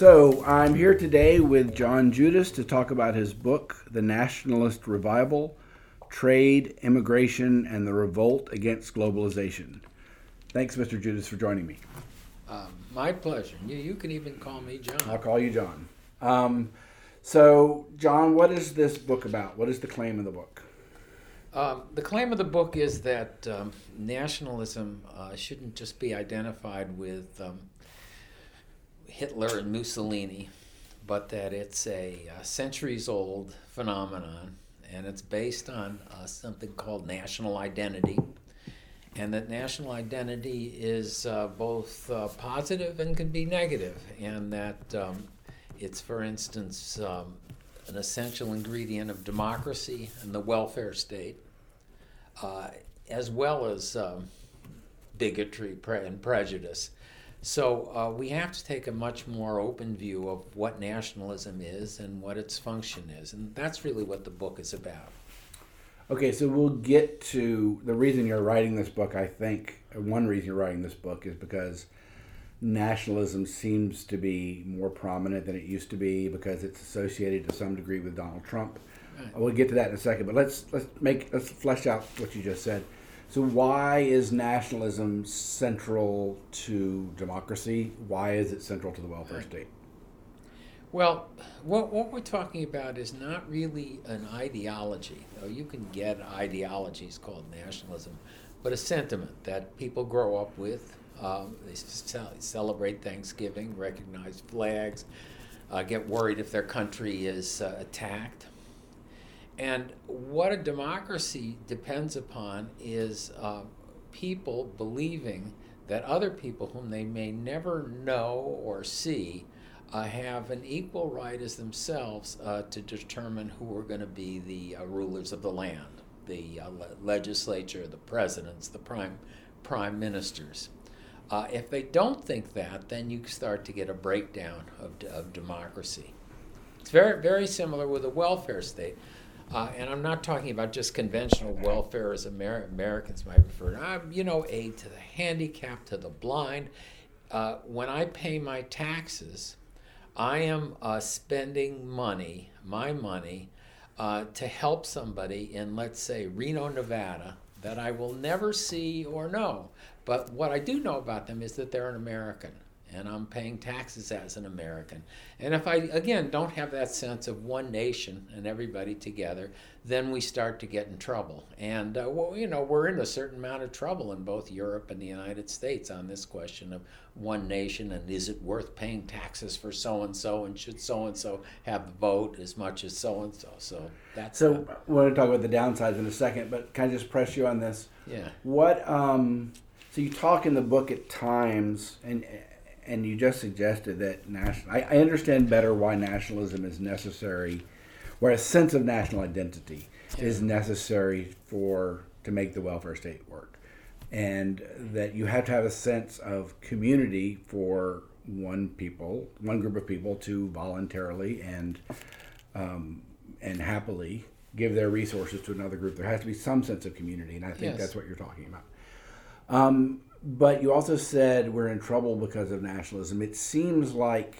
So, I'm here today with John Judis to talk about his book, The Nationalist Revival Trade, Immigration, and the Revolt Against Globalization. Thanks, Mr. Judis, for joining me. Um, my pleasure. You, you can even call me John. I'll call you John. Um, so, John, what is this book about? What is the claim of the book? Um, the claim of the book is that um, nationalism uh, shouldn't just be identified with um, Hitler and Mussolini, but that it's a, a centuries old phenomenon and it's based on uh, something called national identity. And that national identity is uh, both uh, positive and can be negative, and that um, it's, for instance, um, an essential ingredient of democracy and the welfare state, uh, as well as um, bigotry and prejudice. So uh, we have to take a much more open view of what nationalism is and what its function is, and that's really what the book is about. Okay, so we'll get to the reason you're writing this book. I think one reason you're writing this book is because nationalism seems to be more prominent than it used to be because it's associated to some degree with Donald Trump. Right. We'll get to that in a second, but let's let's make let's flesh out what you just said. So why is nationalism central to democracy? Why is it central to the welfare state? Well, what, what we're talking about is not really an ideology. though You can get ideologies called nationalism, but a sentiment that people grow up with. Um, they celebrate Thanksgiving, recognize flags, uh, get worried if their country is uh, attacked. And what a democracy depends upon is uh, people believing that other people whom they may never know or see uh, have an equal right as themselves uh, to determine who are going to be the uh, rulers of the land the uh, le- legislature, the presidents, the prime, prime ministers. Uh, if they don't think that, then you start to get a breakdown of, of democracy. It's very, very similar with a welfare state. Uh, and I'm not talking about just conventional welfare as Amer- Americans might refer to. I'm, you know, aid to the handicapped, to the blind. Uh, when I pay my taxes, I am uh, spending money, my money, uh, to help somebody in, let's say, Reno, Nevada, that I will never see or know. But what I do know about them is that they're an American and I'm paying taxes as an American. And if I, again, don't have that sense of one nation and everybody together, then we start to get in trouble. And, uh, well, you know, we're in a certain amount of trouble in both Europe and the United States on this question of one nation and is it worth paying taxes for so and so and should so and so have the vote as much as so and so. So that's. So we're going to talk about the downsides in a second, but can I just press you on this? Yeah. What, um, so you talk in the book at times, and and you just suggested that national. I, I, understand better why nationalism is necessary, where a sense of national identity yeah. is necessary for to make the welfare state work, and that you have to have a sense of community for one people, one group of people to voluntarily and um, and happily give their resources to another group. There has to be some sense of community, and I think yes. that's what you're talking about. Um, but you also said we're in trouble because of nationalism. It seems like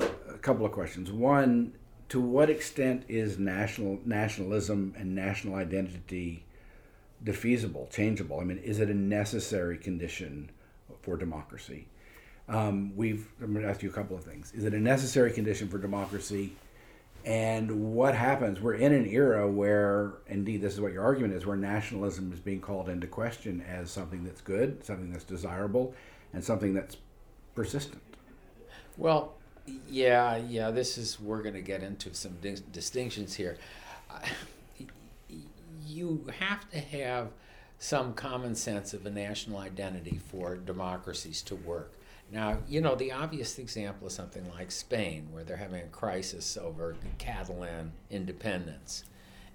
a couple of questions. One, to what extent is national nationalism and national identity defeasible, changeable? I mean, is it a necessary condition for democracy? Um, we've. I'm going to ask you a couple of things. Is it a necessary condition for democracy? And what happens? We're in an era where, indeed, this is what your argument is, where nationalism is being called into question as something that's good, something that's desirable, and something that's persistent. Well, yeah, yeah. This is we're going to get into some di- distinctions here. you have to have some common sense of a national identity for democracies to work. Now, you know, the obvious example is something like Spain, where they're having a crisis over Catalan independence,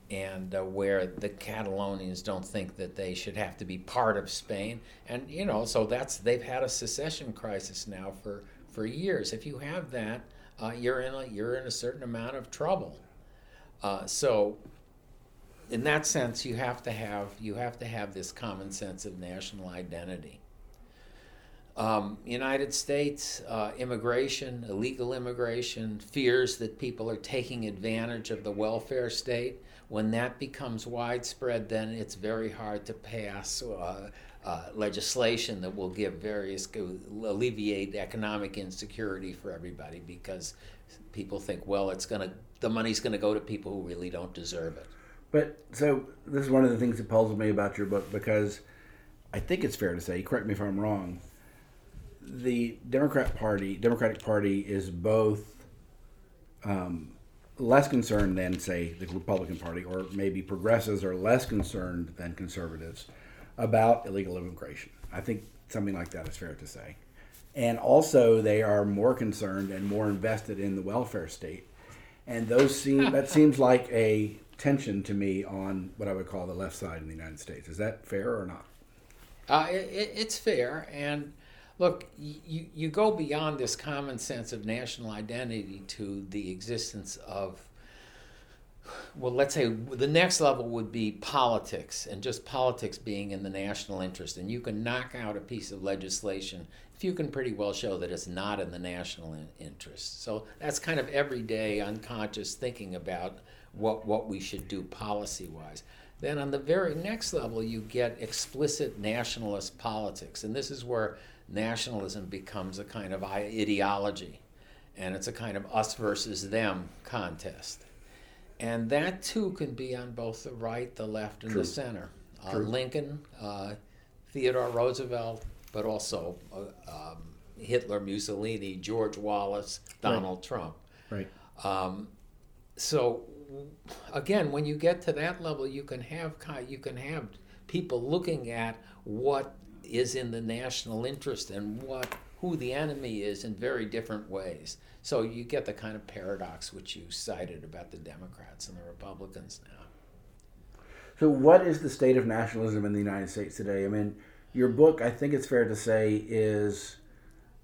and uh, where the Catalonians don't think that they should have to be part of Spain. And, you know, so that's, they've had a secession crisis now for, for years. If you have that, uh, you're, in a, you're in a certain amount of trouble. Uh, so, in that sense, you have to have you have to have this common sense of national identity. Um, United States uh, immigration, illegal immigration, fears that people are taking advantage of the welfare state. When that becomes widespread, then it's very hard to pass uh, uh, legislation that will give various alleviate economic insecurity for everybody because people think, well, it's to the money's to go to people who really don't deserve it. But so this is one of the things that puzzles me about your book because I think it's fair to say, correct me if I'm wrong, the Democrat Party, Democratic Party, is both um, less concerned than, say, the Republican Party, or maybe progressives are less concerned than conservatives about illegal immigration. I think something like that is fair to say. And also, they are more concerned and more invested in the welfare state. And those seem that seems like a tension to me on what I would call the left side in the United States. Is that fair or not? Uh, it, it's fair, and look, you, you go beyond this common sense of national identity to the existence of, well, let's say the next level would be politics, and just politics being in the national interest. And you can knock out a piece of legislation if you can pretty well show that it's not in the national in- interest. So that's kind of everyday unconscious thinking about what, what we should do policy wise. Then on the very next level, you get explicit nationalist politics. And this is where nationalism becomes a kind of ideology, and it's a kind of us versus them contest. And that too can be on both the right, the left, and True. the center. Uh, Lincoln, uh, Theodore Roosevelt, but also uh, um, Hitler, Mussolini, George Wallace, Donald right. Trump. Right. Um, so again, when you get to that level, you can have you can have people looking at what is in the national interest and what who the enemy is in very different ways. So you get the kind of paradox which you cited about the Democrats and the Republicans now. So, what is the state of nationalism in the United States today? I mean, your book, I think it's fair to say, is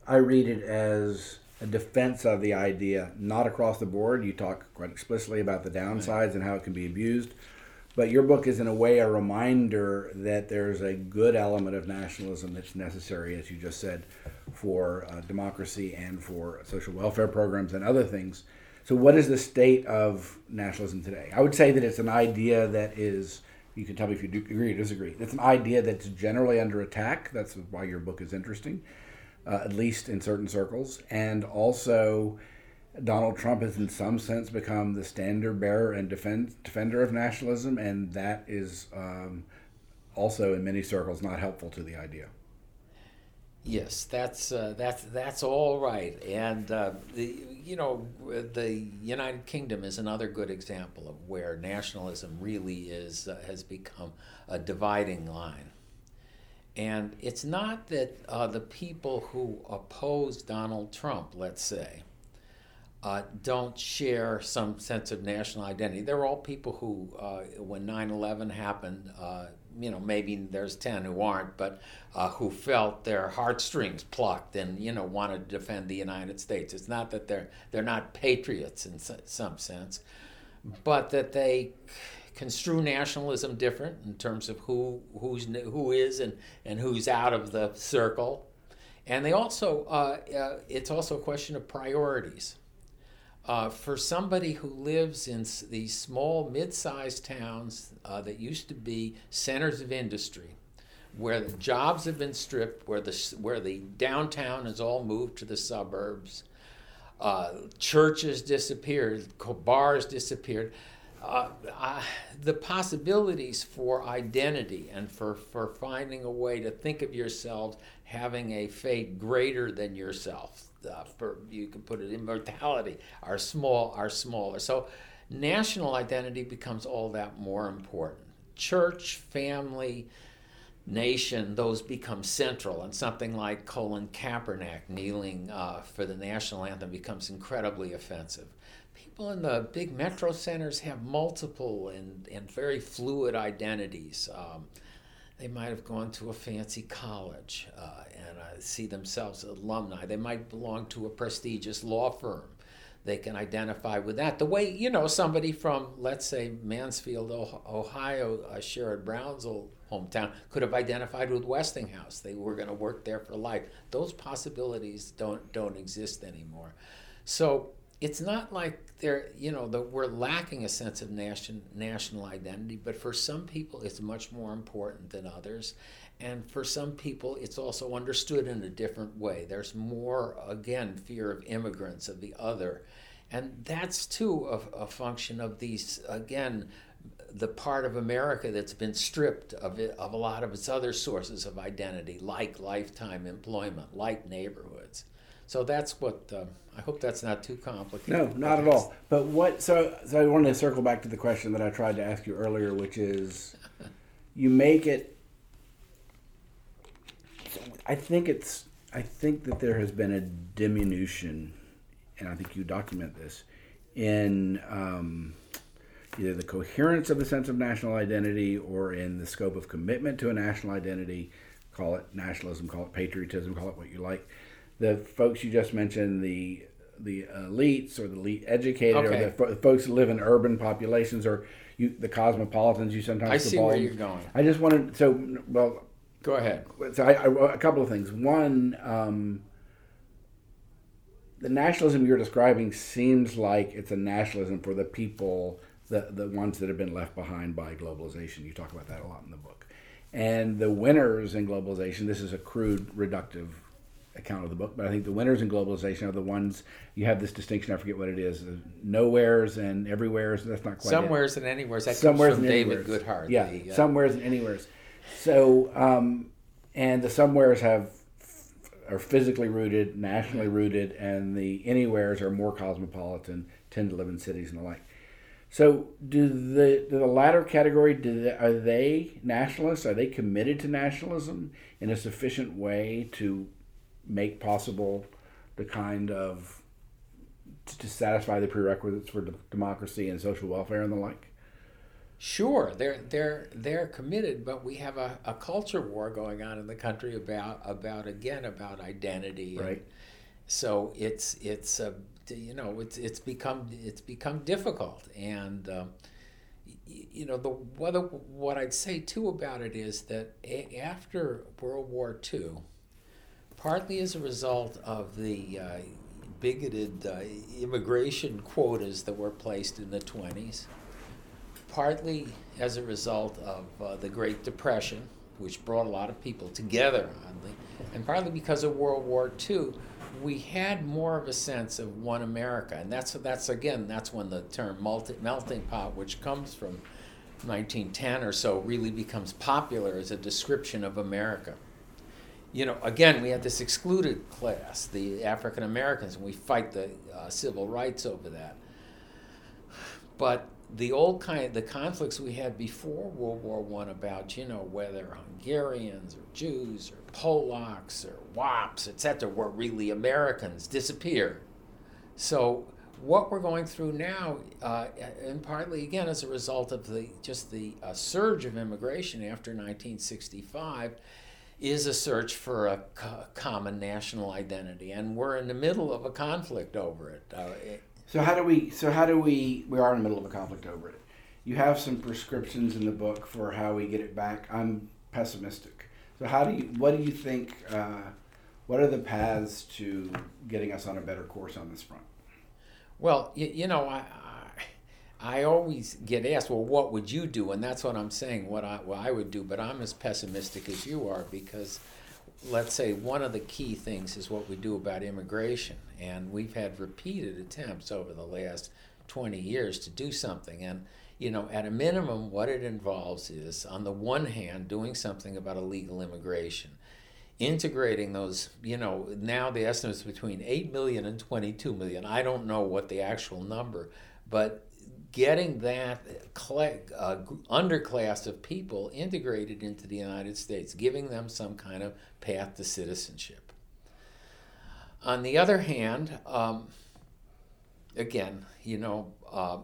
I read it as a defense of the idea, not across the board. You talk quite explicitly about the downsides right. and how it can be abused. But your book is, in a way, a reminder that there's a good element of nationalism that's necessary, as you just said, for uh, democracy and for social welfare programs and other things. So, what is the state of nationalism today? I would say that it's an idea that is, you can tell me if you agree or disagree, it's an idea that's generally under attack. That's why your book is interesting, uh, at least in certain circles. And also, Donald Trump has, in some sense, become the standard bearer and defend, defender of nationalism, and that is um, also, in many circles, not helpful to the idea. Yes, that's uh, that's that's all right, and uh, the you know the United Kingdom is another good example of where nationalism really is uh, has become a dividing line, and it's not that uh, the people who oppose Donald Trump, let's say, uh, don't share some sense of national identity. They're all people who, uh, when 9 11 happened, uh, you know, maybe there's 10 who aren't, but uh, who felt their heartstrings plucked and, you know, wanted to defend the United States. It's not that they're, they're not patriots in some sense, but that they construe nationalism different in terms of who, who's, who is and, and who's out of the circle. And they also, uh, uh, it's also a question of priorities uh, for somebody who lives in these small, mid sized towns uh, that used to be centers of industry, where the jobs have been stripped, where the, where the downtown has all moved to the suburbs, uh, churches disappeared, bars disappeared. Uh, the possibilities for identity and for, for finding a way to think of yourselves having a fate greater than yourself uh, for you can put it immortality are small are smaller. So national identity becomes all that more important. Church, family, nation, those become central, and something like Colin Kaepernick kneeling uh, for the national anthem becomes incredibly offensive. People in the big metro centers have multiple and, and very fluid identities. Um, they might have gone to a fancy college uh, and uh, see themselves alumni. They might belong to a prestigious law firm. They can identify with that. The way, you know, somebody from, let's say, Mansfield, Ohio, uh, Sherrod Brown's old hometown, could have identified with Westinghouse. They were going to work there for life. Those possibilities don't don't exist anymore. So it's not like they're you know that we're lacking a sense of nation, national identity, but for some people it's much more important than others. And for some people, it's also understood in a different way. There's more, again, fear of immigrants, of the other. And that's too a, a function of these, again, the part of America that's been stripped of it, of a lot of its other sources of identity, like lifetime employment, like neighborhoods. So that's what uh, I hope that's not too complicated. No, not at all. But what? So, so I wanted to circle back to the question that I tried to ask you earlier, which is, you make it. I think it's. I think that there has been a diminution, and I think you document this, in um, either the coherence of the sense of national identity or in the scope of commitment to a national identity. Call it nationalism, call it patriotism, call it what you like. The folks you just mentioned, the the elites or the elite educated Okay. or the fo- folks that live in urban populations or you, the cosmopolitans you sometimes I call see where you're going. I just wanted so well Go ahead. so I, I, a couple of things. One, um, the nationalism you're describing seems like it's a nationalism for the people, the the ones that have been left behind by globalization. You talk about that a lot in the book. And the winners in globalization. This is a crude, reductive account of the book, but I think the winners in globalization are the ones you have this distinction. I forget what it is. Nowheres and everywheres. That's not quite it Somewheres and anywheres. That somewheres comes from and David anywheres. Goodhart. Yeah, the, uh, somewheres and anywheres. So, um, and the somewheres have are physically rooted, nationally rooted, and the anywheres are more cosmopolitan, tend to live in cities and the like. So, do the do the latter category do they, are they nationalists? Are they committed to nationalism in a sufficient way to make possible the kind of to, to satisfy the prerequisites for d- democracy and social welfare and the like? Sure, they're they're they're committed, but we have a, a culture war going on in the country about about again about identity. and Right. So it's it's uh, you know it's it's become it's become difficult, and um, y- you know the what what I'd say too about it is that a- after World War II, partly as a result of the uh, bigoted uh, immigration quotas that were placed in the twenties partly as a result of uh, the Great Depression, which brought a lot of people together, oddly, and partly because of World War II, we had more of a sense of one America, and that's that's again that's when the term multi, melting pot, which comes from 1910 or so, really becomes popular as a description of America. You know, again, we had this excluded class, the African Americans, and we fight the uh, civil rights over that. But the old kind, the conflicts we had before World War One about, you know, whether Hungarians or Jews or Polacks or WAPs, etc., were really Americans, disappear. So what we're going through now, uh, and partly again as a result of the just the uh, surge of immigration after 1965, is a search for a co- common national identity, and we're in the middle of a conflict over it. Uh, it So how do we? So how do we? We are in the middle of a conflict over it. You have some prescriptions in the book for how we get it back. I'm pessimistic. So how do you? What do you think? Uh, what are the paths to getting us on a better course on this front? Well, you, you know, I, I always get asked, well, what would you do? And that's what I'm saying, what I what I would do. But I'm as pessimistic as you are because, let's say, one of the key things is what we do about immigration, and we've had repeated attempts over the last 20 years to do something, and. You know, at a minimum, what it involves is, on the one hand, doing something about illegal immigration, integrating those, you know, now the estimates between 8 million and 22 million. I don't know what the actual number, but getting that uh, underclass of people integrated into the United States, giving them some kind of path to citizenship. On the other hand, um, again, you know, uh,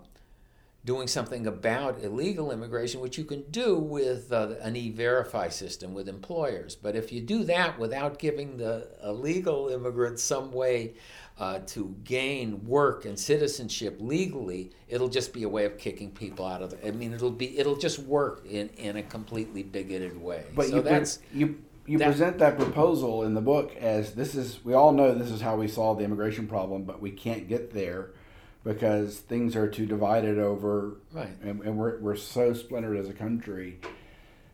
doing something about illegal immigration, which you can do with uh, an e-verify system with employers. But if you do that without giving the illegal immigrants some way uh, to gain work and citizenship legally, it'll just be a way of kicking people out of. The, I mean, it'll be it'll just work in, in a completely bigoted way. But so you that's you you that- present that proposal in the book as this is we all know this is how we solve the immigration problem, but we can't get there because things are too divided over right. and, and we're, we're so splintered as a country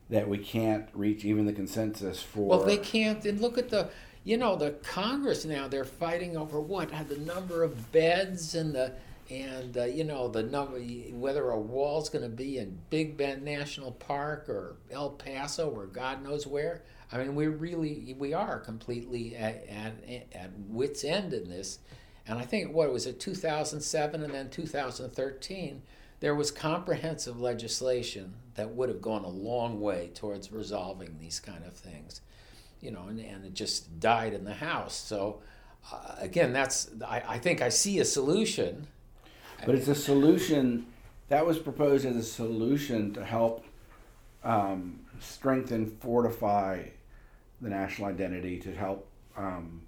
that we can't reach even the consensus for Well, they can't. And look at the, you know, the Congress now. They're fighting over what the number of beds and the and uh, you know the number whether a wall's going to be in Big Bend National Park or El Paso or God knows where. I mean, we really we are completely at at, at wits end in this. And I think what was it 2007 and then 2013 there was comprehensive legislation that would have gone a long way towards resolving these kind of things you know and, and it just died in the house. So uh, again that's I, I think i see a solution. But it's a solution that was proposed as a solution to help um, strengthen, fortify the national identity, to help um,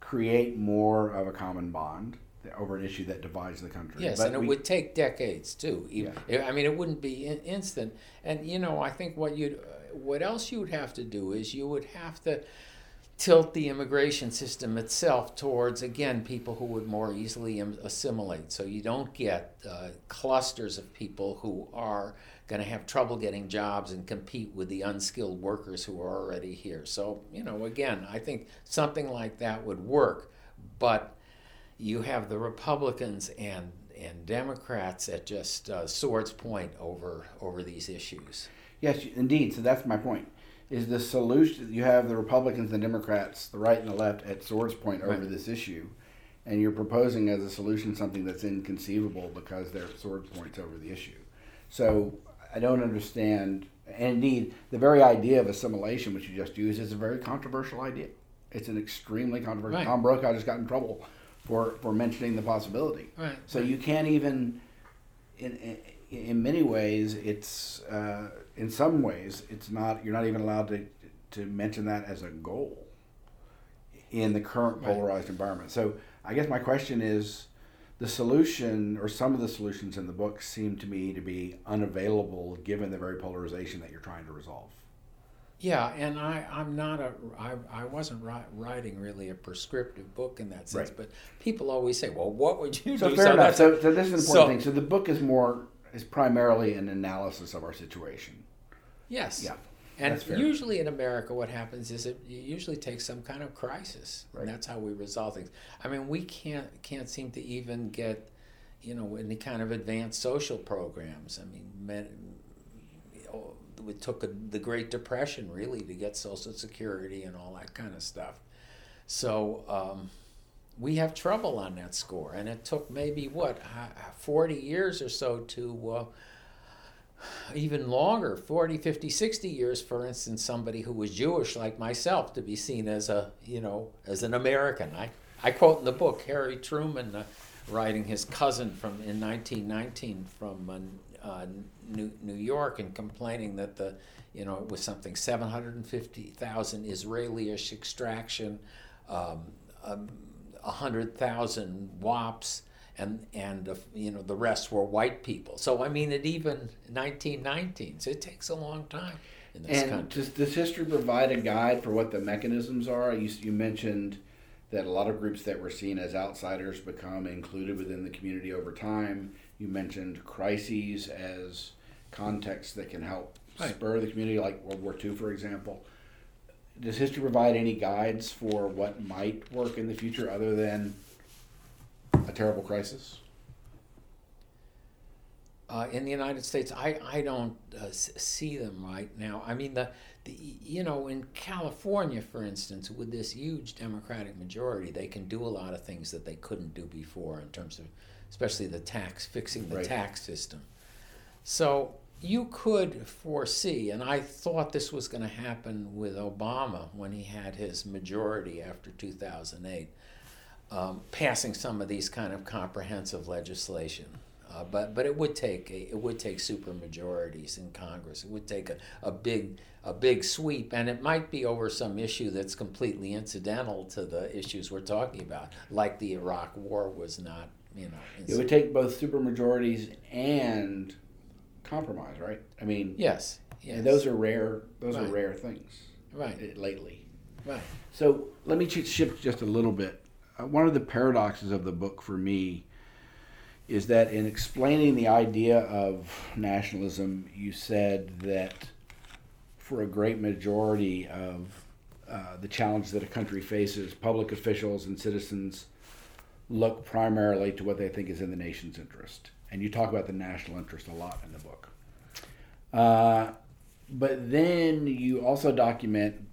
create more of a common bond over an issue that divides the country. yes But and it we- would take decades too. Even, i mean it wouldn't be in, instant. And you know i think what you'd what else you would have to do is you would have to tilt the immigration system itself towards again people who would more easily assimilate. So you don't get uh, clusters of people who are going to have trouble getting jobs and compete with the unskilled workers who are already here. So you know again i think something like that would work but you have the republicans and and democrats at just uh, swords point over over these issues Yes, indeed. So that's my point. Is the solution you have the Republicans and Democrats, the right and the left, at swords point over Right. this issue, and you're proposing as a solution something that's inconceivable because they're at sword points over the issue. So I don't understand. And indeed, the very idea of assimilation, which you just used, is a very controversial idea. It's an extremely controversial. Right. Tom Brokaw just got in trouble for for mentioning the possibility. right So you can't even, in, in, in many ways, it's, uh, in some ways, it's not, you're not even allowed to, to mention that as a goal in the current Right. polarized environment. So I guess my question is, the solution, or some of the solutions in the book seem to me to be unavailable given the very polarization that you're trying to resolve. Yeah, and I, I'm not a, I, I wasn't writing really a prescriptive book in that sense, Right. but people always say, well, what would you do? So do? fair enough. that's a- So, so this is an important so- thing. So the book is more, is primarily an analysis of our situation. Yes. Yeah. And usually in America, what happens is it usually takes some kind of crisis, Right. and that's how we resolve things. I mean, we can't can't seem to even get, you know, any kind of advanced social programs. I mean, men, it took a, the Great Depression really to get Social Security and all that kind of stuff. So um, we have trouble on that score, and it took maybe what forty years or so to. Uh, even longer 40 50 60 years for instance somebody who was jewish like myself to be seen as a you know as an american. I, I quote in the book harry truman uh, writing his cousin from in 1919 from uh, uh, new, new york and complaining that the you know it was something 750000 israeli-ish extraction um, um, 100000 wops and and uh, you know the rest were white people. So I mean, it even 1919. So it takes a long time in this And country. does, does history provide a guide for what the mechanisms are? You, you mentioned that a lot of groups that were seen as outsiders become included within the community over time. You mentioned crises as contexts that can help Right. spur the community, like World War II, for example. Does history provide any guides for what might work in the future other than a terrible crisis? Uh, in the United States, I, I don't uh, see them right now. I mean, the, the you know in California, for instance, with this huge Democratic majority, they can do a lot of things that they couldn't do before in terms of, especially the tax fixing the Right. tax system. So you could foresee, and I thought this was going to happen with Obama when he had his majority after 2008, um, passing some of these kind of comprehensive legislation. Uh, but but it would take a, it would take super majorities in Congress. It would take a, a big a big sweep, and it might be over some issue that's completely incidental to the issues we're talking about, like the Iraq War was not. You know, it would take both super majorities and compromise, right? I mean, yes, yes. those are rare. Those right. are rare things, right? Lately, right. So let me shift just a little bit. Uh, one of the paradoxes of the book for me is that in explaining the idea of nationalism, you said that for a great majority of uh, the challenge that a country faces, public officials and citizens look primarily to what they think is in the nation's interest. And you talk about the national interest a lot in the book. Uh, but then you also document,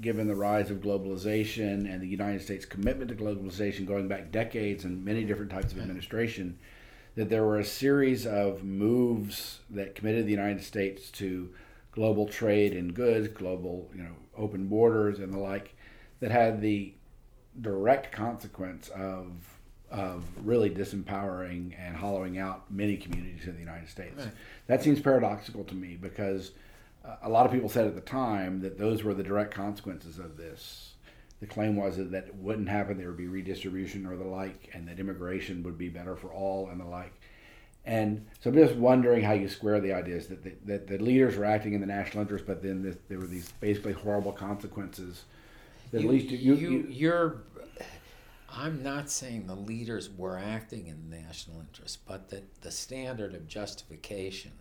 given the rise of globalization and the United States' commitment to globalization going back decades and many different types of administration, that there were a series of moves that committed the United States to global trade in goods, global you know open borders and the like, that had the direct consequence of of really disempowering and hollowing out many communities in the United States. Right. That seems paradoxical to me because a lot of people said at the time that those were the direct consequences of this the claim was that it wouldn't happen, there would be redistribution or the like, and that immigration would be better for all and the like. And so I'm just wondering how you square the ideas that the, that the leaders were acting in the national interest, but then this, there were these basically horrible consequences. That you, at least you, you, you are I'm not saying the leaders were acting in the national interest, but that the standard of justification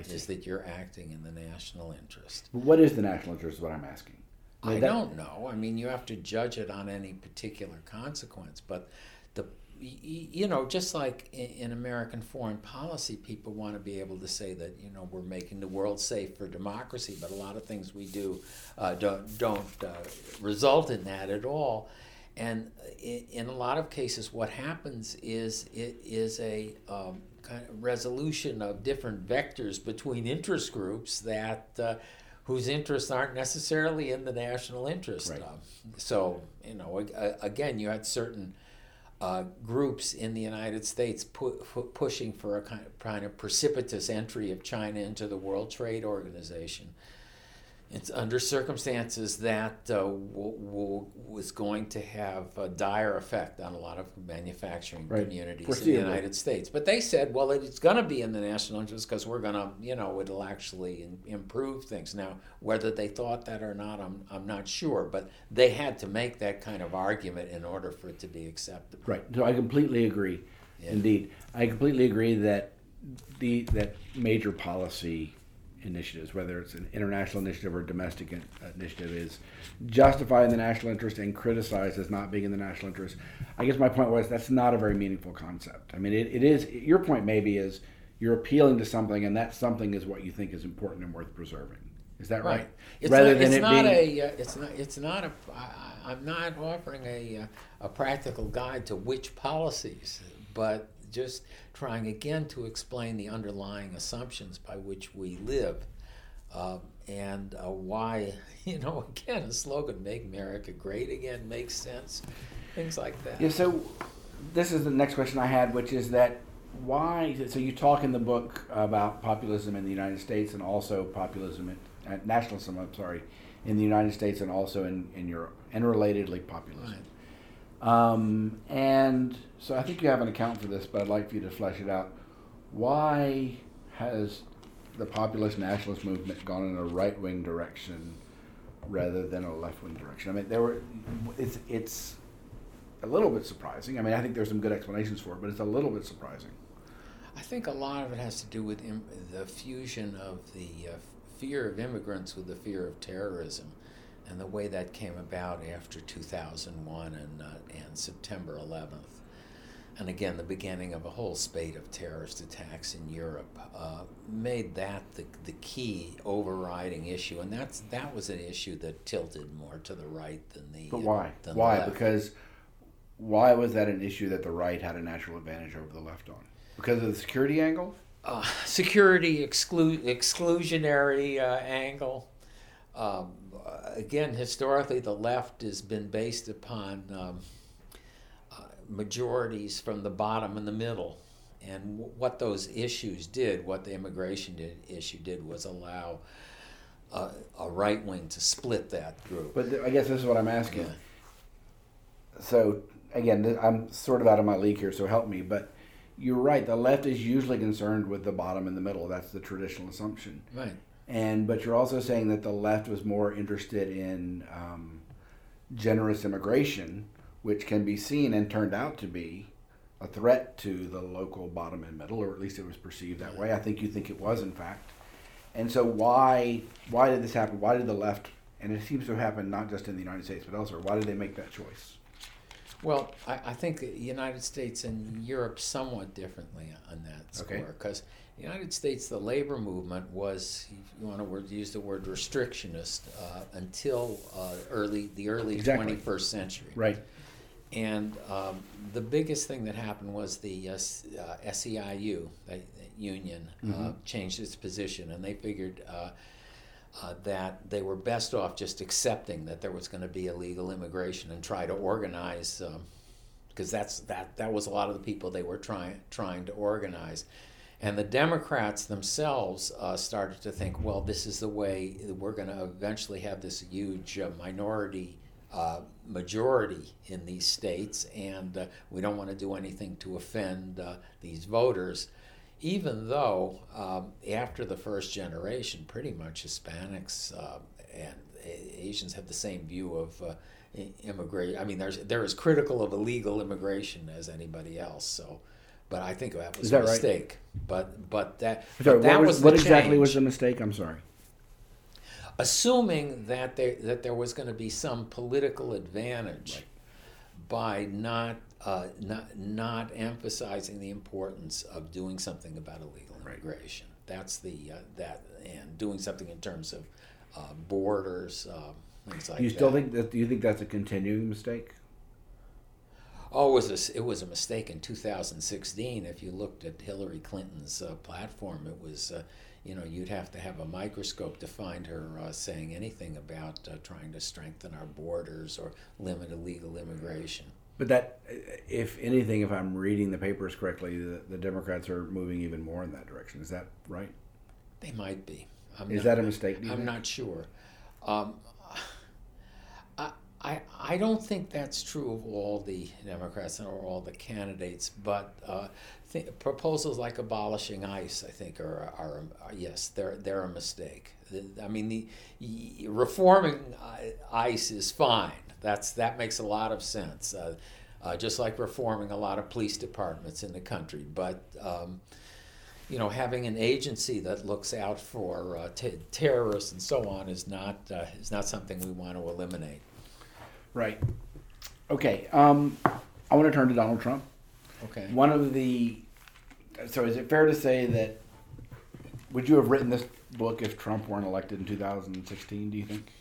is that you're acting in the national interest. What is the national interest? Is what I'm asking. I don't know. I mean, you have to judge it on any particular consequence, but the you know, just like in American foreign policy, people want to be able to say that you know we're making the world safe for democracy, but a lot of things we do uh, don't don't uh, result in that at all. And in a lot of cases, what happens is it is a um, kind of resolution of different vectors between interest groups that uh, whose interests aren't necessarily in the national interest. Right. so, you know, again, you had certain uh, groups in the United States pu- pu- pushing for a kind of, kind of precipitous entry of China into the World Trade Organization it's under circumstances that uh, w- w- was going to have a dire effect on a lot of manufacturing right. communities in the United States. But they said, well, it's going to be in the national interest because we're going to, you know, it'll actually in- improve things. Now, whether they thought that or not, I'm, I'm not sure. But they had to make that kind of argument in order for it to be acceptable. Right. So I completely agree. Yeah. Indeed, I completely agree that the that major policy initiatives, whether it's an international initiative or domestic in, initiative, is justified in the national interest and criticized as not being in the national interest. I guess my point was that's not a very meaningful concept. I mean, it, it is, your point maybe is you're appealing to something and that something is what you think is important and worth preserving. Is that right? right? It's Rather not, than it's it not being, a. Uh, it's not. It's not a. I, I'm not offering a uh, a practical guide to which policies, but just trying again to explain the underlying assumptions by which we live. Uh, and uh, why, you know, again, a slogan, Make America Great Again, makes sense. Things like that. Yeah, so this is the next question I had, which is that why, so you talk in the book about populism in the United States and also populism, in, uh, nationalism, I'm sorry, in the United States and also in, in Europe, and relatedly populism. Right. Um, and so I think you have an account for this, but I'd like for you to flesh it out. Why has the populist nationalist movement gone in a right wing direction rather than a left wing direction? I mean, there were it's it's a little bit surprising. I mean, I think there's some good explanations for it, but it's a little bit surprising. I think a lot of it has to do with Im- the fusion of the uh, fear of immigrants with the fear of terrorism and the way that came about after 2001 and, uh, and September 11th. And again, the beginning of a whole spate of terrorist attacks in Europe uh, made that the, the key overriding issue, and that's that was an issue that tilted more to the right than the. But why? Uh, why? Because why was that an issue that the right had a natural advantage over the left on? Because of the security angle. Uh, security exclu- exclusionary uh, angle. Um, again, historically, the left has been based upon um, uh, majorities from the bottom and the middle. and w- what those issues did, what the immigration did, issue did, was allow a, a right wing to split that group. But th- I guess this is what I'm asking. Yeah. So again, th- I'm sort of out of my league here, so help me. But you're right. The left is usually concerned with the bottom and the middle. That's the traditional assumption. Right. And but you're also saying that the left was more interested in um, generous immigration, which can be seen and turned out to be a threat to the local bottom and middle, or at least it was perceived that way. I think you think it was, in fact. And so why why did this happen? Why did the left? And it seems to happen not just in the United States but elsewhere. Why did they make that choice? Well, I, I think the United States and Europe somewhat differently on that score because the United States, the labor movement was, if you want to word, use the word restrictionist uh, until uh, early the early Exactly. 21st century. Right. And um, the biggest thing that happened was the uh, uh, SEIU, the the union, uh, Mhm. changed its position, and they figured uh, uh, that they were best off just accepting that there was going to be illegal immigration and try to organize, because that's that that was a lot of the people they were trying trying to organize. And the Democrats themselves uh, started to think, well, this is the way we're going to eventually have this huge uh, minority uh, majority in these states, and uh, we don't want to do anything to offend uh, these voters. Even though um, after the first generation, pretty much Hispanics uh, and Asians have the same view of immigration. I mean, there's they're as critical of illegal immigration as anybody else. So, but I think that was that a right? mistake. But but that Sorry, but that what, was, was, what exactly was change the mistake? I'm sorry. assuming that there that there was going to be some political advantage by not uh, not not emphasizing the importance of doing something about illegal Right. immigration. That's the uh, that and doing something in terms of uh, borders, um, things like you still that. think that? Do you think that's a continuing mistake? Oh, it was a, it was a mistake in 2016. If you looked at Hillary Clinton's uh, platform, it was, uh, you know, you'd have to have a microscope to find her uh, saying anything about uh, trying to strengthen our borders or limit illegal immigration. But that, if anything, if I'm reading the papers correctly, the, the Democrats are moving even more in that direction. Is that right? They might be. I'm Is not- that a mistake? do you I'm think? not sure. Um, I, I, don't think that's true of all the Democrats or all the candidates, but uh, th- proposals like abolishing ICE, I think, are, are, are yes, they're they're a mistake. I mean, the reforming ICE is fine. That's that makes a lot of sense. Uh, uh, just like reforming a lot of police departments in the country, but. Um, you know, having an agency that looks out for uh, t- terrorists and so on is not uh, is not something we want to eliminate. Right. Okay. Um, I want to turn to Donald Trump. Okay. One of the. So, is it fair to say that? Would you have written this book if Trump weren't elected in 2016? Do you think?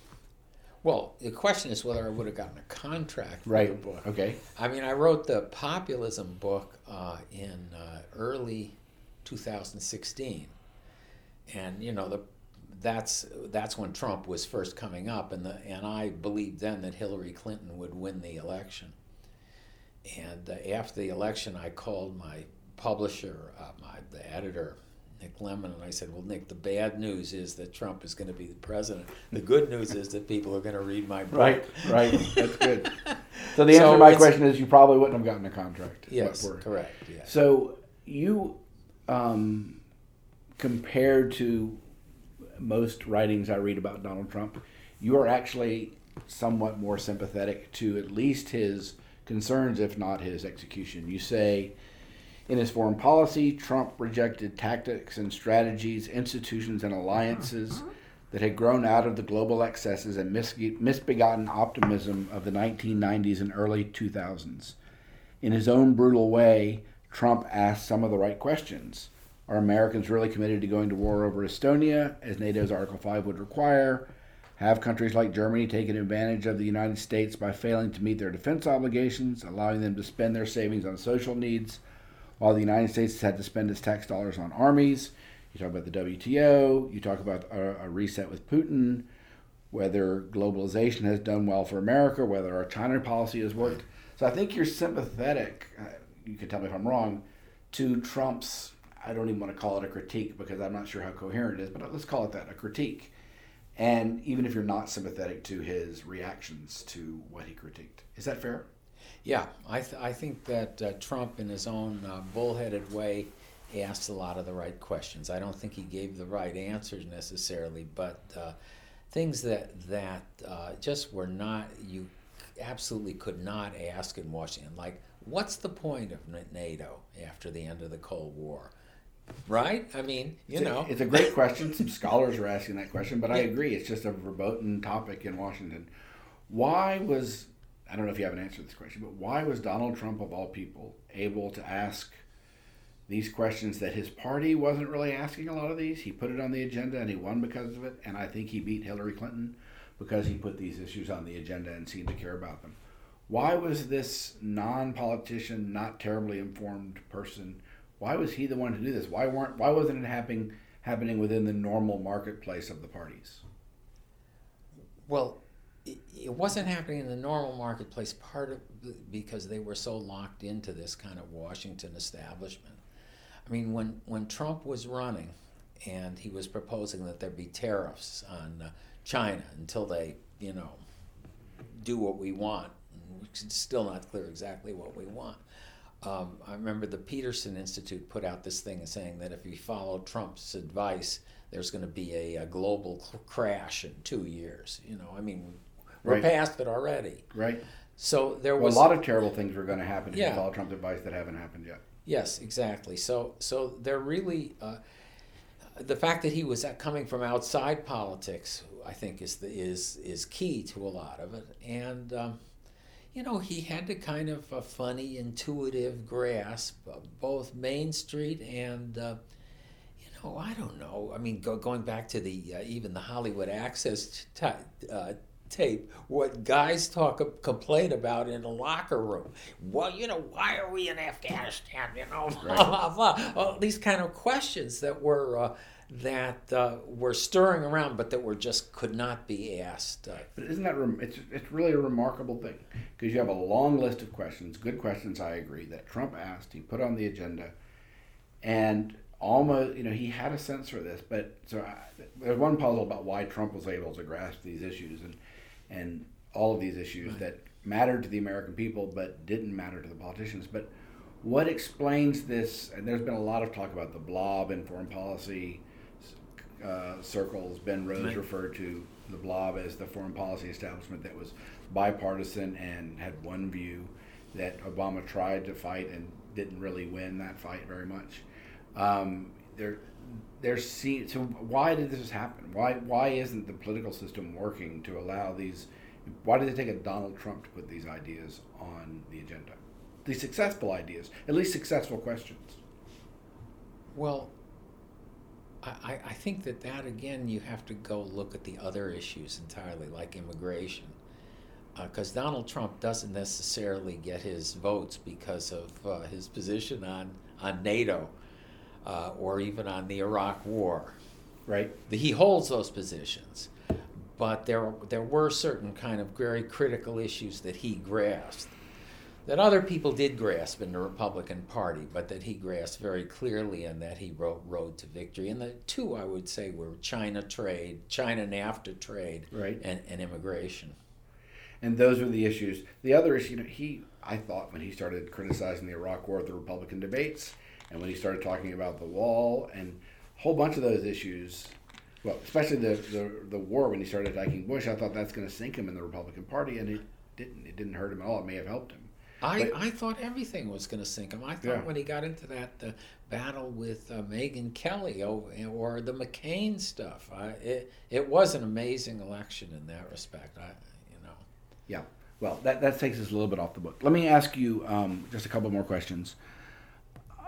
Well, the question is whether I would have gotten a contract for Right. the book. Okay. I mean, I wrote the populism book uh, in uh, early 2016, and you know the that's that's when Trump was first coming up, and the and I believed then that Hillary Clinton would win the election. And uh, after the election, I called my publisher, uh, my the editor, Nick Lemann, and I said, "Well, Nick, the bad news is that Trump is going to be the president. The good news is that people are going to read my book." Right. Right. That's good. So the answer So to my question is you probably wouldn't have gotten a contract. Yes, correct. Yes. So you, um, compared to most writings I read about Donald Trump, you are actually somewhat more sympathetic to at least his concerns, if not his execution. You say, in his foreign policy, Trump rejected tactics and strategies, institutions, and alliances that had grown out of the global excesses and mis- misbegotten optimism of the 1990s and early 2000s. In his own brutal way, Trump asked some of the right questions. Are Americans really committed to going to war over Estonia, as NATO's Article 5 would require? Have countries like Germany taken advantage of the United States by failing to meet their defense obligations, allowing them to spend their savings on social needs, while the United States has had to spend its tax dollars on armies? You talk about the WTO, you talk about a, a reset with Putin, whether globalization has done well for America, whether our China policy has worked. So I think you're sympathetic. Uh, you can tell me if I'm wrong to Trump's, I don't even want to call it a critique because I'm not sure how coherent it is, but let's call it that a critique. And even if you're not sympathetic to his reactions to what he critiqued, is that fair? Yeah, I, th- I think that uh, Trump, in his own uh, bullheaded way, asked a lot of the right questions. I don't think he gave the right answers necessarily, but uh, things that that uh, just were not you absolutely could not ask in Washington, like what's the point of NATO after the end of the Cold War? Right? I mean, you it's know. A, it's a great question. Some scholars are asking that question, but I agree. It's just a verboten topic in Washington. Why was, I don't know if you have an answer to this question, but why was Donald Trump, of all people, able to ask these questions that his party wasn't really asking a lot of these? He put it on the agenda and he won because of it. And I think he beat Hillary Clinton because he put these issues on the agenda and seemed to care about them. Why was this non politician, not terribly informed person? Why was he the one to do this? Why weren't? Why wasn't it happening happening within the normal marketplace of the parties? Well, it, wasn't happening in the normal marketplace. Part of because they were so locked into this kind of Washington establishment. I mean, when when Trump was running, and he was proposing that there be tariffs on uh, China until they, you know, do what we want. Which it's still not clear exactly what we want. Um, I remember the Peterson Institute put out this thing saying that if you follow Trump's advice, there's going to be a, a global cl- crash in two years. You know, I mean, we're Right. past it already. Right. So there Well, was a lot of terrible things were going to happen if Yeah. you follow Trump's advice that haven't happened yet. Yes, exactly. So, so they're really uh, the fact that he was coming from outside politics. I think is the, is is key to a lot of it, and um, you know he had to kind of a funny, intuitive grasp of both Main Street and. Uh, you know, I don't know. I mean, go, going back to the uh, even the Hollywood Access t- uh, tape, what guys talk complain about in a locker room. Well, you know, why are we in Afghanistan? You know, blah blah blah. All these kind of questions that were uh, that uh, were stirring around, but that were just could not be asked. Uh, But isn't that rem- it's it's really a remarkable thing because you have a long list of questions, good questions. I agree that Trump asked, he put on the agenda, and almost you know he had a sense for this. But so I, there's one puzzle about why Trump was able to grasp these issues and and all of these issues that mattered to the American people but didn't matter to the politicians. But what explains this? And there's been a lot of talk about the blob in foreign policy uh, circles. Ben Rhodes Right. referred to the blob as the foreign policy establishment that was bipartisan and had one view that Obama tried to fight and didn't really win that fight very much. Um, there, there's see, so why did this happen? Why why isn't the political system working to allow these? Why did it take a Donald Trump to put these ideas on the agenda? These successful ideas, at least successful questions. Well, I, I- think that that again, you have to go look at the other issues entirely, like immigration. Because Donald Trump doesn't necessarily get his votes because of uh, his position on, on NATO uh, or even on the Iraq War. Right. He holds those positions, but there, there were certain kind of very critical issues that he grasped that other people did grasp in the Republican Party, but that he grasped very clearly and that he wrote road to victory. And the two, I would say, were China trade, China NAFTA trade, Right. and, and immigration. And those were the issues. The other issue, you know, he, I thought when he started criticizing the Iraq War at the Republican debates, and when he started talking about the wall and a whole bunch of those issues, well, especially the, the, the war when he started attacking Bush, I thought that's going to sink him in the Republican Party, and it didn't. It didn't hurt him at all. It may have helped him. I, But- I thought everything was going to sink him. I thought Yeah. when he got into that uh, battle with uh, Megyn Kelly or, or the McCain stuff, I, it, it was an amazing election in that respect. I, you know. Yeah. Well, that, that takes us a little bit off the book. Let me ask you um, just a couple more questions. Uh,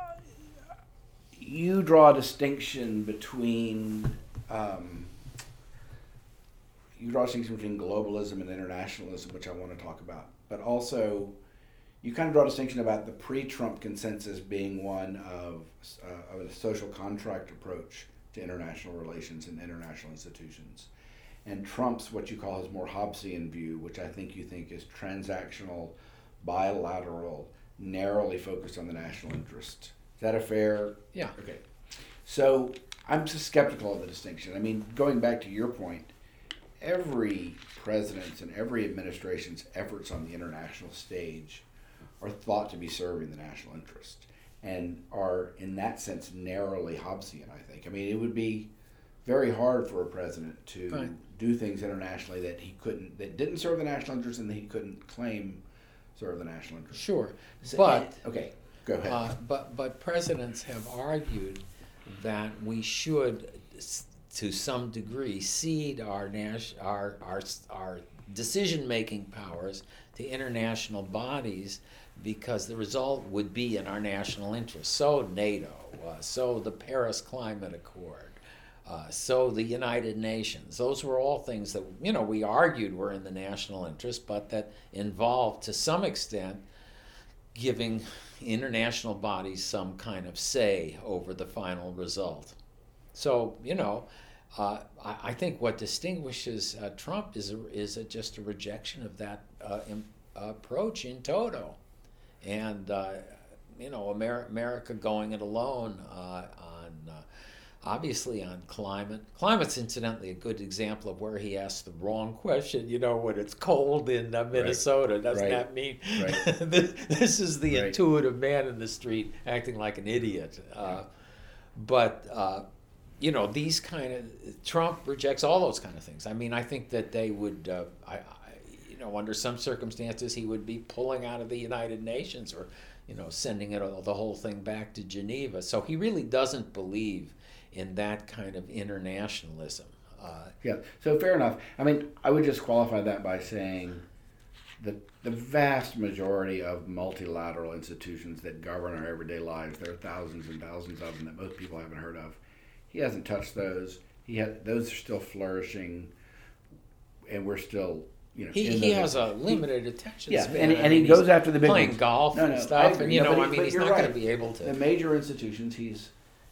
You draw a distinction between um, you draw a distinction between globalism and internationalism, which I want to talk about, but also you kind of draw a distinction about the pre-Trump consensus being one of, uh, of a social contract approach to international relations and international institutions and Trump's what you call his more Hobbesian view, which I think you think is transactional, bilateral, narrowly focused on the national interest Is that a fair? Yeah. Okay. So I'm just skeptical of the distinction. I mean, going back to your point, every president's and every administration's efforts on the international stage are thought to be serving the national interest and are, in that sense, narrowly Hobbesian, I think. I mean, it would be very hard for a president to Fine. do things internationally that he couldn't, that didn't serve the national interest and that he couldn't claim serve the national interest. Sure, So- but okay, go ahead. uh, but but presidents have argued that we should, to some degree, cede our nas- our our our decision making powers to international bodies because the result would be in our national interest. So NATO, uh, so the Paris Climate Accord. Uh, so the United Nations, those were all things that you know we argued were in the national interest, but that involved to some extent giving international bodies some kind of say over the final result. So you know, uh, I, I think what distinguishes uh, Trump is a, is a, just a rejection of that uh, im- approach in toto, and uh, you know, Amer- America going it alone uh, on. Uh, Obviously, on climate. Climate's incidentally a good example of where he asked the wrong question. You know, when it's cold in uh, Minnesota, doesn't Right. that mean Right. this, this is the Right. intuitive man in the street acting like an idiot? Uh, but uh, you know, these kind of Trump rejects all those kind of things. I mean, I think that they would. Uh, I, know, under some circumstances, he would be pulling out of the United Nations or, you know, sending it all, the whole thing back to Geneva. So he really doesn't believe in that kind of internationalism. Uh, Yeah, so fair enough. I mean, I would just qualify that by saying that the vast majority of multilateral institutions that govern our everyday lives, there are thousands and thousands of them that most people haven't heard of. He hasn't touched those. He ha- those are still flourishing, and we're still, you know, he, he has a limited attention Yeah, span. and, and he mean, goes after the big playing ones. golf No, and no, I stuff, and you No, know, I mean, he's not going to be able to. the major institutions. He's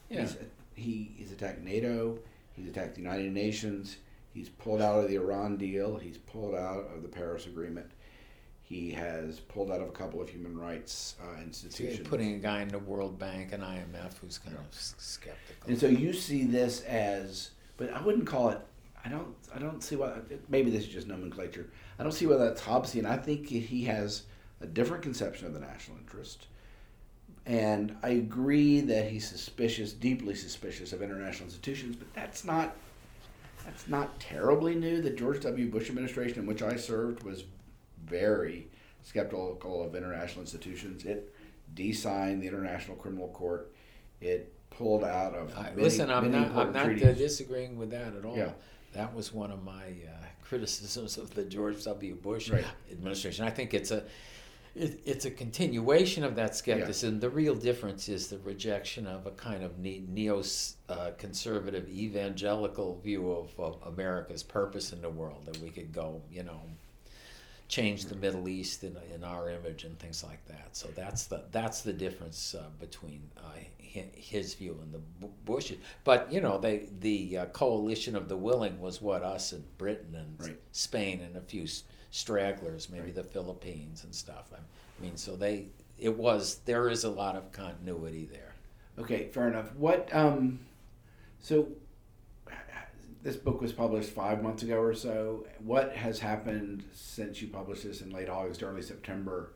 Yeah. he's he he's attacked NATO. He's attacked the United Nations. He's pulled out of the Iran deal. He's pulled out of the Paris Agreement. He has pulled out of a couple of human rights uh, institutions. you're putting a guy in the World Bank and IMF who's kind of skeptical. and so you see this as, but I wouldn't call it. I don't. I don't see why. Maybe this is just nomenclature. I don't see why that's Hobbesian. I think he has a different conception of the national interest. And I agree that he's suspicious, deeply suspicious of international institutions, but that's not that's not terribly new. The George W. Bush administration, in which I served, was very skeptical of international institutions. It de-signed the International Criminal Court. It pulled out of many, listen, I'm not. I'm not disagreeing with that at all. Yeah. That was one of my uh, criticisms of the George W. Bush Right. administration. I think it's a it, it's a continuation of that skepticism. The real difference is the rejection of a kind of ne- neo-conservative evangelical view of, of America's purpose in the world that we could go, you know, change the Middle East in, in our image and things like that. So that's the that's the difference uh, between uh, his view and the Bu- Bush. But you know, they the uh, coalition of the willing was what us and Britain and Right. Spain and a few stragglers, maybe Right. the Philippines and stuff. I mean, so they it was there is a lot of continuity there. Okay, fair enough. What um, so this book was published five months ago or so. What has happened since you published this in late August, early September,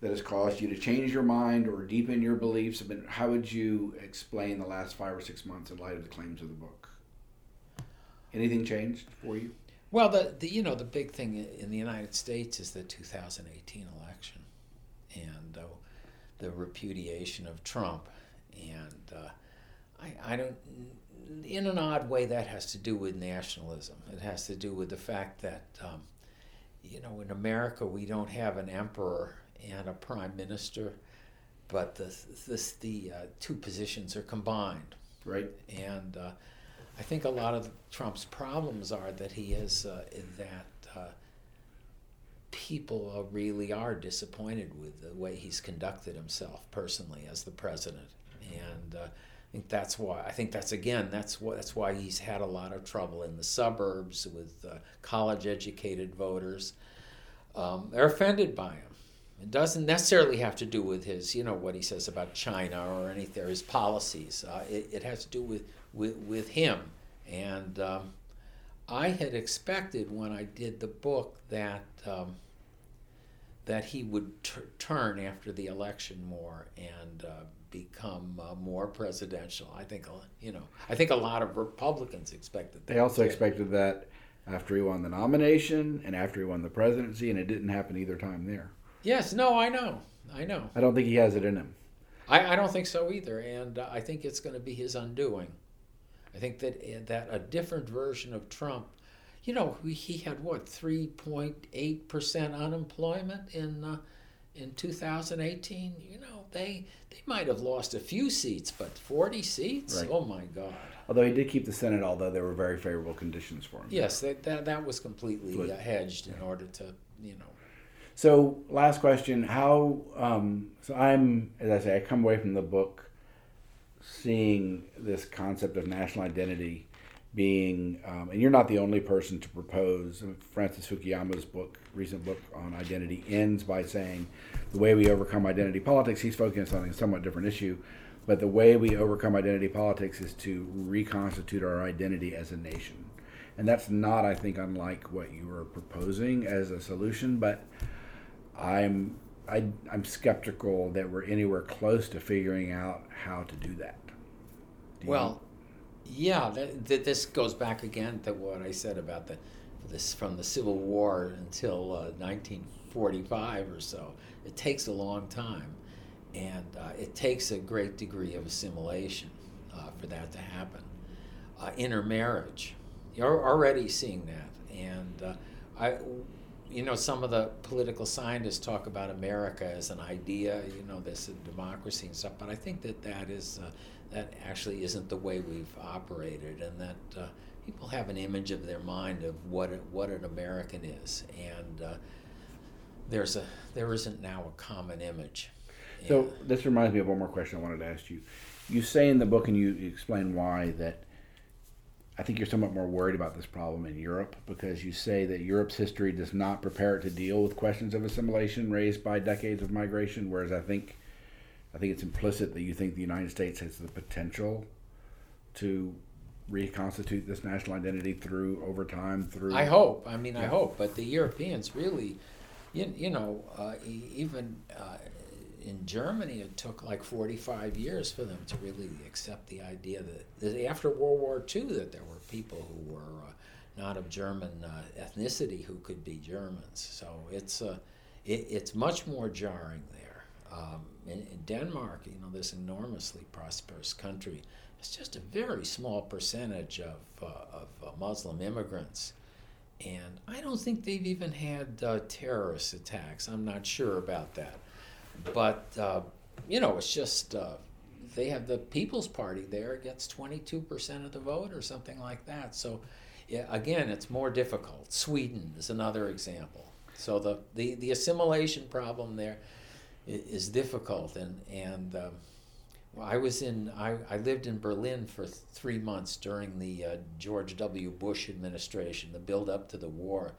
that has caused you to change your mind or deepen your beliefs? Mean, how would you explain the last five or six months in light of the claims of the book? Anything changed for you? Well, the, the you know the big thing in the United States is the 2018 election, and uh, the repudiation of Trump, and uh, I I don't in an odd way that has to do with nationalism. It has to do with the fact that um, you know in America we don't have an emperor and a prime minister, but the this the uh, two positions are combined. Right. And uh, I think a lot of Trump's problems are that he is uh, that uh, people really are disappointed with the way he's conducted himself personally as the president, and uh, I think that's why. I think that's again that's what that's why he's had a lot of trouble in the suburbs with uh, college-educated voters. Um, they're offended by him. It doesn't necessarily have to do with his, you know, what he says about China or anything, or his policies. Uh, it, it, has to do with, with, with him. And um, I had expected when I did the book that um, that he would t- turn after the election more and uh, become uh, more presidential. I think you know. I think a lot of Republicans expected that. They also expected that after he won the nomination and after he won the presidency, and it didn't happen either time there. Yes. No. I know. I know. I don't think he has it in him. I, I don't think so either, and uh, I think it's going to be his undoing. I think that eh, that a different version of Trump, you know, he had what three point eight percent unemployment in uh, in 2018. You know, they they might have lost a few seats, but 40 seats. Right. Oh my God! Although he did keep the Senate, although there were very favorable conditions for him. Yes, that that, that was completely but, hedged in order to you know. So last question: How? Um, so I'm, as I say, I come away from the book seeing this concept of national identity being, um, and you're not the only person to propose. Francis Fukuyama's book, recent book on identity, ends by saying the way we overcome identity politics. He's focused on a somewhat different issue, but the way we overcome identity politics is to reconstitute our identity as a nation, and that's not, I think, unlike what you were proposing as a solution. But I'm I, I'm skeptical that we're anywhere close to figuring out how to do that. Do well, yeah, that, that, this goes back again to what I said about the this from the Civil War until uh, 1945 or so. It takes a long time, and uh, it takes a great degree of assimilation uh, for that to happen. Uh, intermarriage, you're already seeing that, and uh, I you know, some of the political scientists talk about America as an idea, you know, this democracy and stuff, but I think that that is, uh, that actually isn't the way we've operated, and that uh, people have an image of their mind of what it, what an American is, and uh, there's a there isn't now a common image. So this reminds me of one more question I wanted to ask you. You say in the book, and you explain why that I think you're somewhat more worried about this problem in Europe because you say that Europe's history does not prepare it to deal with questions of assimilation raised by decades of migration, whereas I think I think it's implicit that you think the United States has the potential to reconstitute this national identity through over time through I hope. I mean, yeah. I hope, but the Europeans really you, you know, uh, even uh, in Germany, it took like 45 years for them to really accept the idea that, that after World War II, that there were people who were uh, not of German uh, ethnicity who could be Germans. So it's uh, it, it's much more jarring there. Um, in, in, Denmark, you know, this enormously prosperous country, it's just a very small percentage of, uh, of uh, Muslim immigrants. And I don't think they've even had uh, terrorist attacks. I'm not sure about that but uh, you know, it's just uh, they have the People's Party there gets 22% of the vote or something like that. So yeah, again, it's more difficult. Sweden is another example. So the, the, the assimilation problem there is, difficult, and and um, I was in I, I lived in Berlin for three months during the uh, George W. Bush administration, the build up to the war,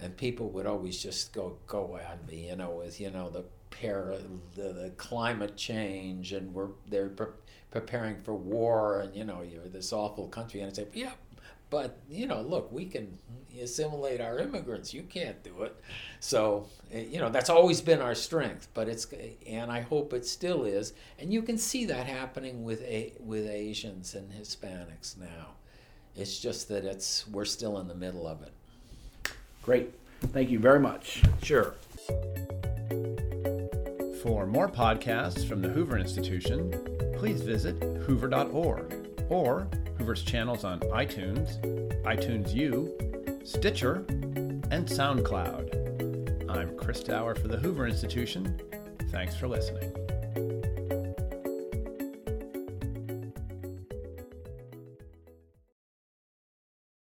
and people would always just go go at me, you know, with you know the pair the, the climate change and we're they're pre- preparing for war and you know you're this awful country and I say yeah but you know look we can assimilate our immigrants. You can't do it. So eh, you know that's always been our strength but it's and I hope it still is. And you can see that happening with a, with Asians and Hispanics now. It's just that it's we're still in the middle of it. Great. Thank you very much. Sure for more podcasts from the Hoover Institution, please visit hoover.org or Hoover's channels on iTunes, iTunes U, Stitcher, and SoundCloud. I'm Chris Dower for the Hoover Institution. Thanks for listening.